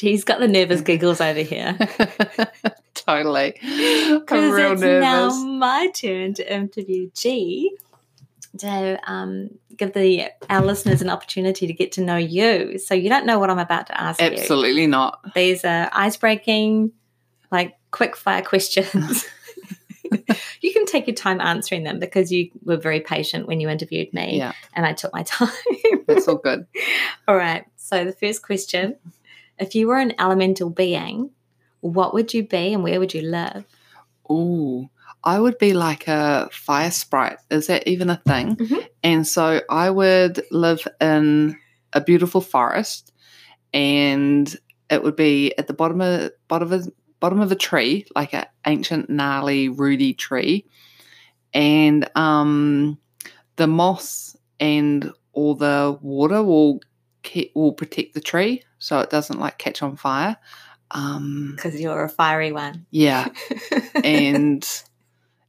She's got the nervous giggles over here. totally. I'm Because it's nervous. now my turn to interview Gee to um, give the our listeners an opportunity to get to know you. So you don't know what I'm about to ask you. Absolutely not. These are ice breaking, like quick fire questions. you can take your time answering them because you were very patient when you interviewed me Yeah, and I took my time. that's all good. All right. So the first question if you were an elemental being, what would you be and where would you live? Ooh, I would be like a fire sprite. Is that even a thing? Mhm. And so I would live in a beautiful forest, and it would be at the bottom of bottom of bottom of a tree, like an ancient gnarly rooty tree, and um, the moss and all the water will will protect the tree so it doesn't like catch on fire. Um, Because you're a fiery one. yeah, and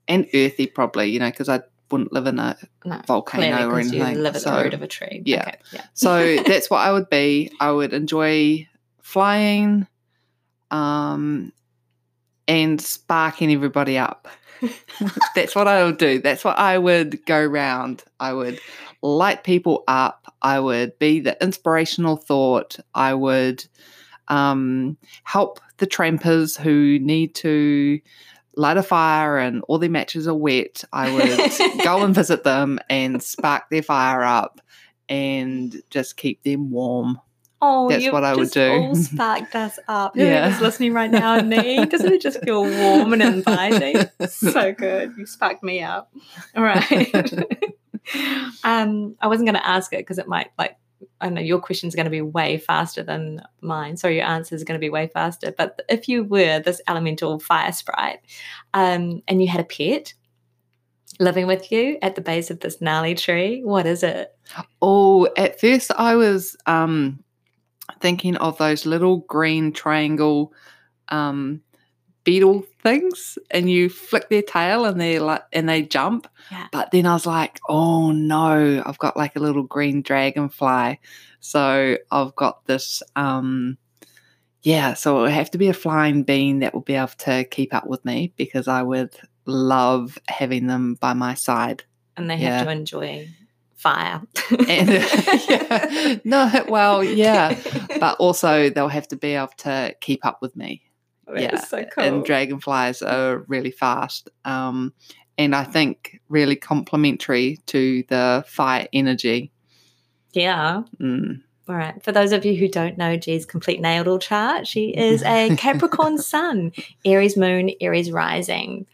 and earthy probably, you know, because I wouldn't live in a no, volcano or anything. You live at so, the root of a tree. yeah. Okay, yeah. so that's what I would be. I would enjoy flying, um, and sparking everybody up. that's what I would do. That's what I would go round. I would light people up. I would be the inspirational thought. I would um, help the trampers who need to light a fire and all their matches are wet. I would go and visit them and spark their fire up and just keep them warm. Oh, That's what I would do. All sparked us up. Yeah. Whoever's listening right now and me, doesn't it just feel warm and inviting? so good. You sparked me up. All right. um, I wasn't going to ask it because it might like I don't know your question is going to be way faster than mine, so your answer is going to be way faster. But if you were this elemental fire sprite, um, and you had a pet living with you at the base of this gnarly tree, what is it? Oh, at first I was um, thinking of those little green triangle um, beetle things, and you flick their tail and they like and they jump. Yeah. But then I was like, oh no, I've got like a little green dragonfly, so I've got this. Um, yeah, so it would have to be a flying being that will be able to keep up with me because I would love having them by my side. And they Yeah. have to enjoy fire. And yeah, no, well, yeah, but also they'll have to be able to keep up with me. Yeah, is so cool. And dragonflies are really fast, um, and I think really complementary to the fire energy. yeah. Mm. All right. For those of you who don't know Gee's complete natal chart, she is a Capricorn sun, Aries moon, Aries rising,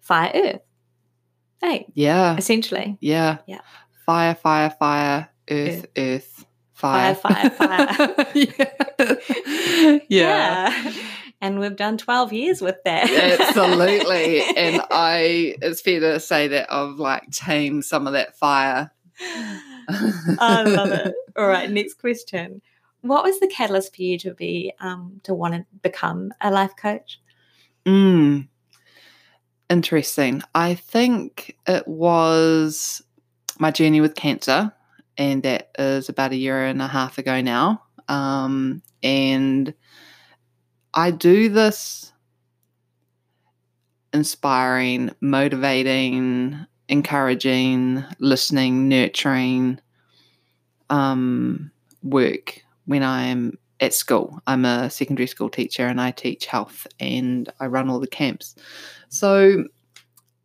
fire earth. Hey, Yeah, essentially. yeah, Yeah. Fire, fire, fire, earth, earth, fire, Fire, fire, yeah. yeah. And we've done 12 years with that. Absolutely. And I, it's fair to say that I've like tamed some of that fire. I love it. All right, next question. What was the catalyst for you to be um, to want to become a life coach? Mm. Interesting. I think it was my journey with cancer, and that is about a year and a half ago now. Um, and I do this inspiring, motivating, encouraging, listening, nurturing um, work when I'm at school. I'm a secondary school teacher and I teach health and I run all the camps. So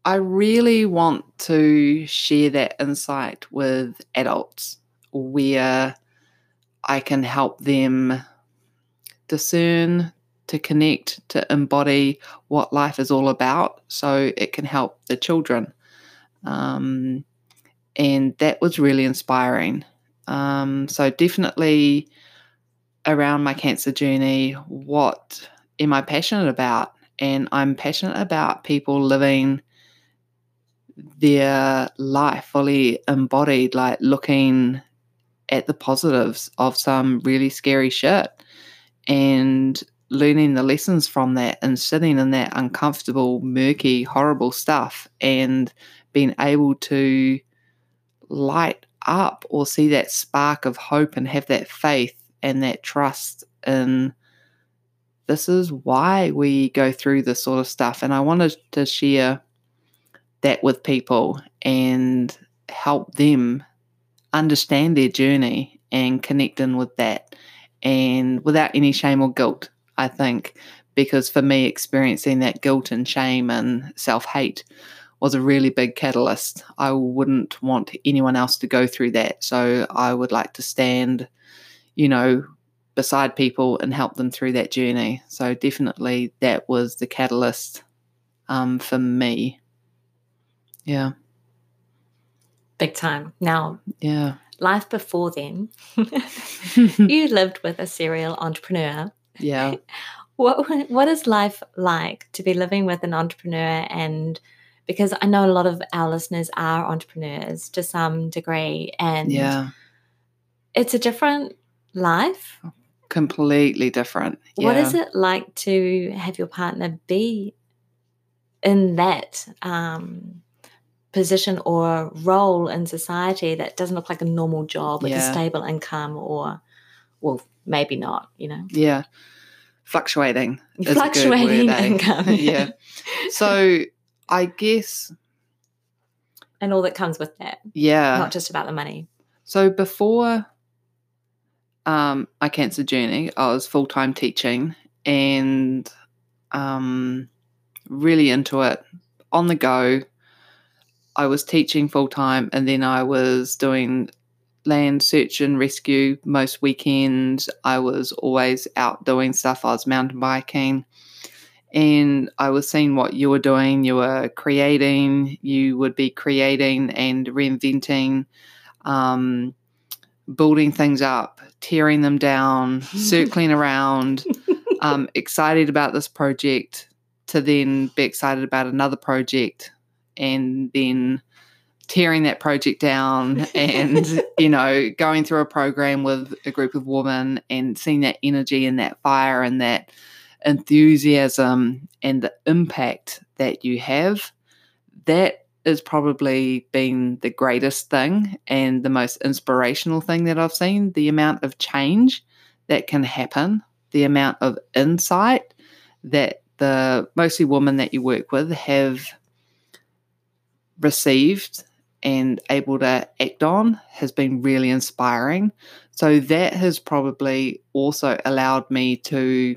I really want to share that insight with adults where I can help them discern, to connect, to embody what life is all about so it can help the children. Um, and that was really inspiring. Um, so, definitely around my cancer journey, what am I passionate about? And I'm passionate about people living their life fully embodied, like looking at the positives of some really scary shit and learning the lessons from that and sitting in that uncomfortable, murky, horrible stuff and being able to light up or see that spark of hope and have that faith and that trust in this is why we go through this sort of stuff. And I wanted to share that with people and help them understand their journey and connect in with that and without any shame or guilt, I think. Because for me, experiencing that guilt and shame and self hate was a really big catalyst. I wouldn't want anyone else to go through that. So I would like to stand, you know, beside people and help them through that journey. So definitely that was the catalyst um, for me. Yeah. Big time. Now, Yeah. life before then, you lived with a serial entrepreneur. Yeah. What what is life like to be living with an entrepreneur and because I know a lot of our listeners are entrepreneurs to some degree and Yeah. it's a different life. Completely different. What Yeah. is it like to have your partner be in that um, position or role in society that doesn't look like a normal job with a stable income or, well, maybe not, you know? Yeah. Fluctuating. is a good Fluctuating word, eh? income. yeah. So I guess, and all that comes with that, yeah. not just about the money. So before um, my cancer journey, I was full time teaching and um, really into it on the go. I was teaching full time and then I was doing land search and rescue most weekends. I was always out doing stuff. I was mountain biking and I was seeing what you were doing. You were creating, you would be creating and reinventing, um, building things up, tearing them down, circling around, um, excited about this project to then be excited about another project and then tearing that project down and you know going through a program with a group of women and seeing that energy and that fire and that enthusiasm and the impact that you have that is probably been the greatest thing and the most inspirational thing that I've seen the amount of change that can happen the amount of insight that the mostly women that you work with have received and able to act on has been really inspiring. So that has probably also allowed me to,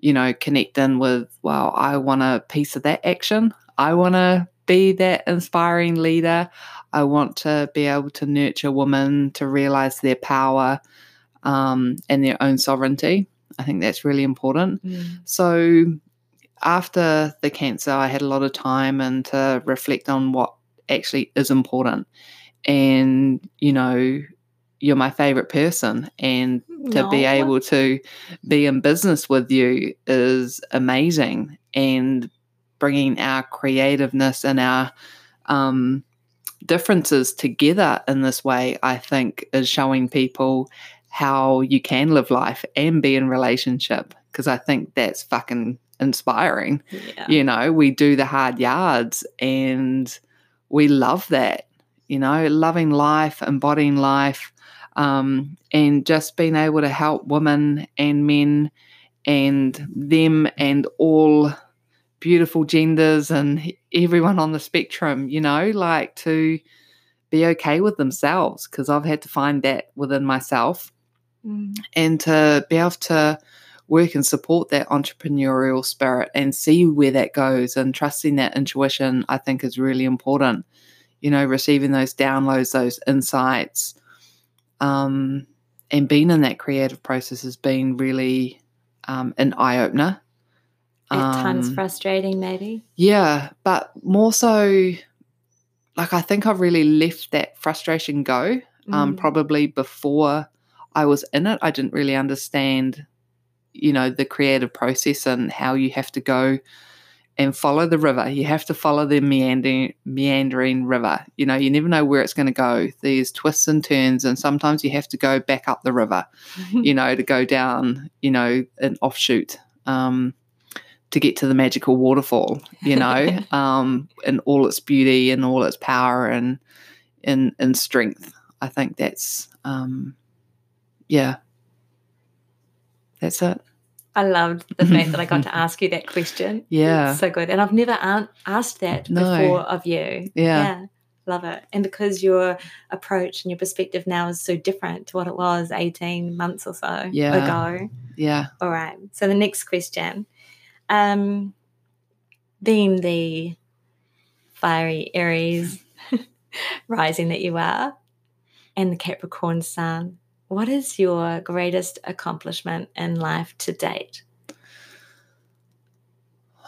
you know, connect in with, well, I want a piece of that action. I want to be that inspiring leader. I want to be able to nurture women to realize their power um, and their own sovereignty. I think that's really important. So after the cancer, I had a lot of time and to reflect on what actually is important. And, you know, you're my favorite person. And to be able to be in business with you is amazing. And bringing our creativeness and our um, differences together in this way, I think, is showing people how you can live life and be in relationship. Because I think that's fucking inspiring. Yeah. You know, we do the hard yards and we love that, you know, loving life, embodying life, um, and just being able to help women and men and them and all beautiful genders and everyone on the spectrum, you know, like to be okay with themselves because I've had to find that within myself Mm. and to be able to work and support that entrepreneurial spirit and see where that goes and trusting that intuition i think is really important you know receiving those downloads those insights um, and being in that creative process has been really um, an eye-opener At times Um, frustrating, maybe. yeah, but more so, like I think I've really left that frustration go. Um, Mm. probably before I was in it, I didn't really understand, you know, the creative process and how you have to go and follow the river. You have to follow the meandering meandering river. You know, you never know where it's going to go. There's twists and turns, and sometimes you have to go back up the river you know, to go down, you know, an offshoot um, to get to the magical waterfall, you know, um, in all its beauty and all its power and in in strength. I think that's um, yeah, that's it. I loved the fact that I got to ask you that question. Yeah. So good. And I've never an- asked that No. before of you. Yeah. Love it. And because your approach and your perspective now is so different to what it was 18 months or so Yeah. ago. Yeah. All right. So the next question. Um, being the fiery Aries rising that you are and the Capricorn sun, what is your greatest accomplishment in life to date?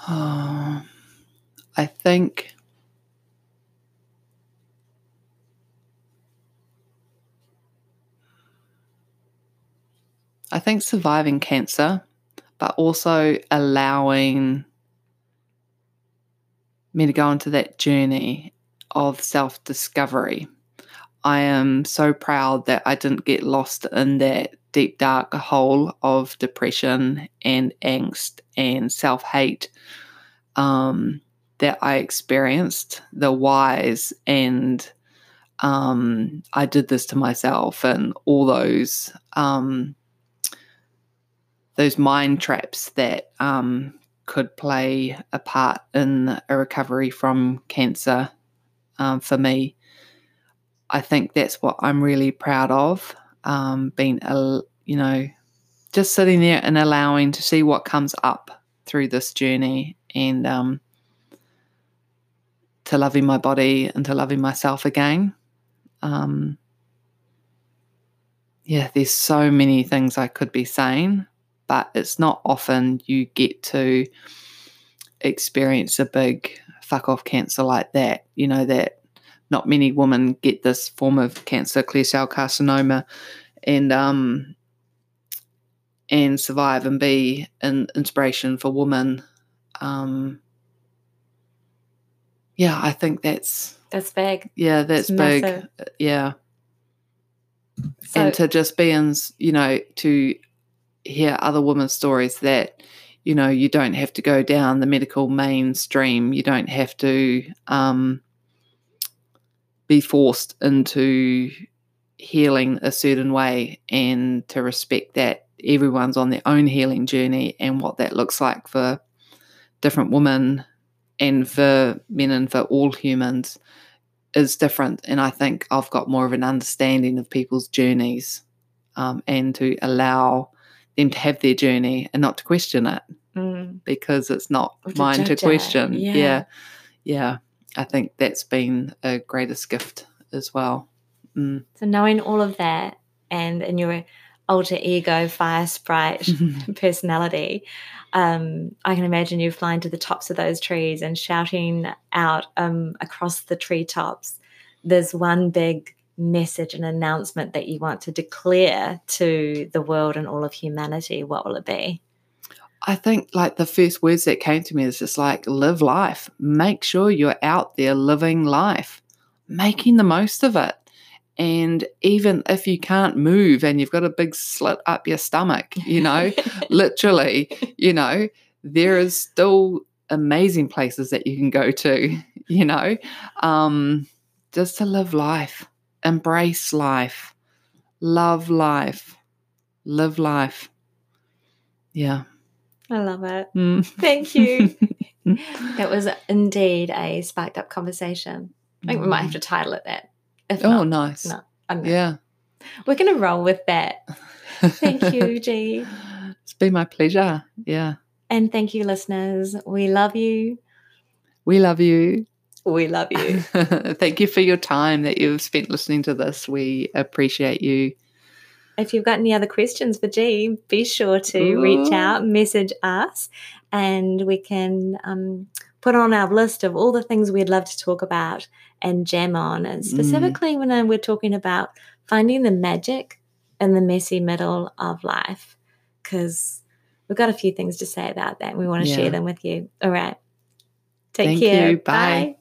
Oh, I think I think surviving cancer, but also allowing me to go into that journey of self discovery. I am so proud that I didn't get lost in that deep, dark hole of depression and angst and self hate um, that I experienced, the whys, and um, I did this to myself, and all those um, those mind traps that um, could play a part in a recovery from cancer um, for me. I think that's what I'm really proud of. Um, being, a, you know, just sitting there and allowing to see what comes up through this journey and um, to loving my body and to loving myself again. Um, yeah, there's so many things I could be saying, but it's not often you get to experience a big fuck off cancer like that. You know, that not many women get this form of cancer, clear cell carcinoma, and um, and survive and be an inspiration for women. Um, yeah, I think that's That's big. yeah, that's It's big. massive. Yeah, So, and to just be in, you know, to hear other women's stories that, you know, you don't have to go down the medical mainstream. You don't have to um, be forced into healing a certain way, and to respect that everyone's on their own healing journey and what that looks like for different women and for men and for all humans is different. And I think I've got more of an understanding of people's journeys um, and to allow them to have their journey and not to question it mm, because it's not Or mine to it, question. yeah. yeah. Yeah. I think that's been a greatest gift as well. Mm. so knowing all of that and in your alter ego, fire sprite personality, um, I can imagine you flying to the tops of those trees and shouting out um, across the treetops. There's one big message and announcement that you want to declare to the world and all of humanity. What will it be? I think like the first words that came to me is just like live life. Make sure you're out there living life, making the most of it. And even if you can't move and you've got a big slit up your stomach, you know, literally, you know, there is still amazing places that you can go to, you know, um, just to live life, embrace life, love life, live life. Yeah. I love it. Mm. Thank you. That was indeed a sparked up conversation. I think we might have to title it that. If Oh, not, nice. no, I don't know. Yeah. We're going to roll with that. Thank you, Gee. It's been my pleasure. Yeah. And thank you, listeners. We love you. We love you. We love you. Thank you for your time that you've spent listening to this. We appreciate you. If you've got any other questions for Gee, be sure to reach out, message us, and we can um, put on our list of all the things we'd love to talk about and jam on. And specifically, when uh, we're talking about finding the magic in the messy middle of life, because we've got a few things to say about that. And we want to Yeah. share them with you. All right. Take Thank care. you. Bye.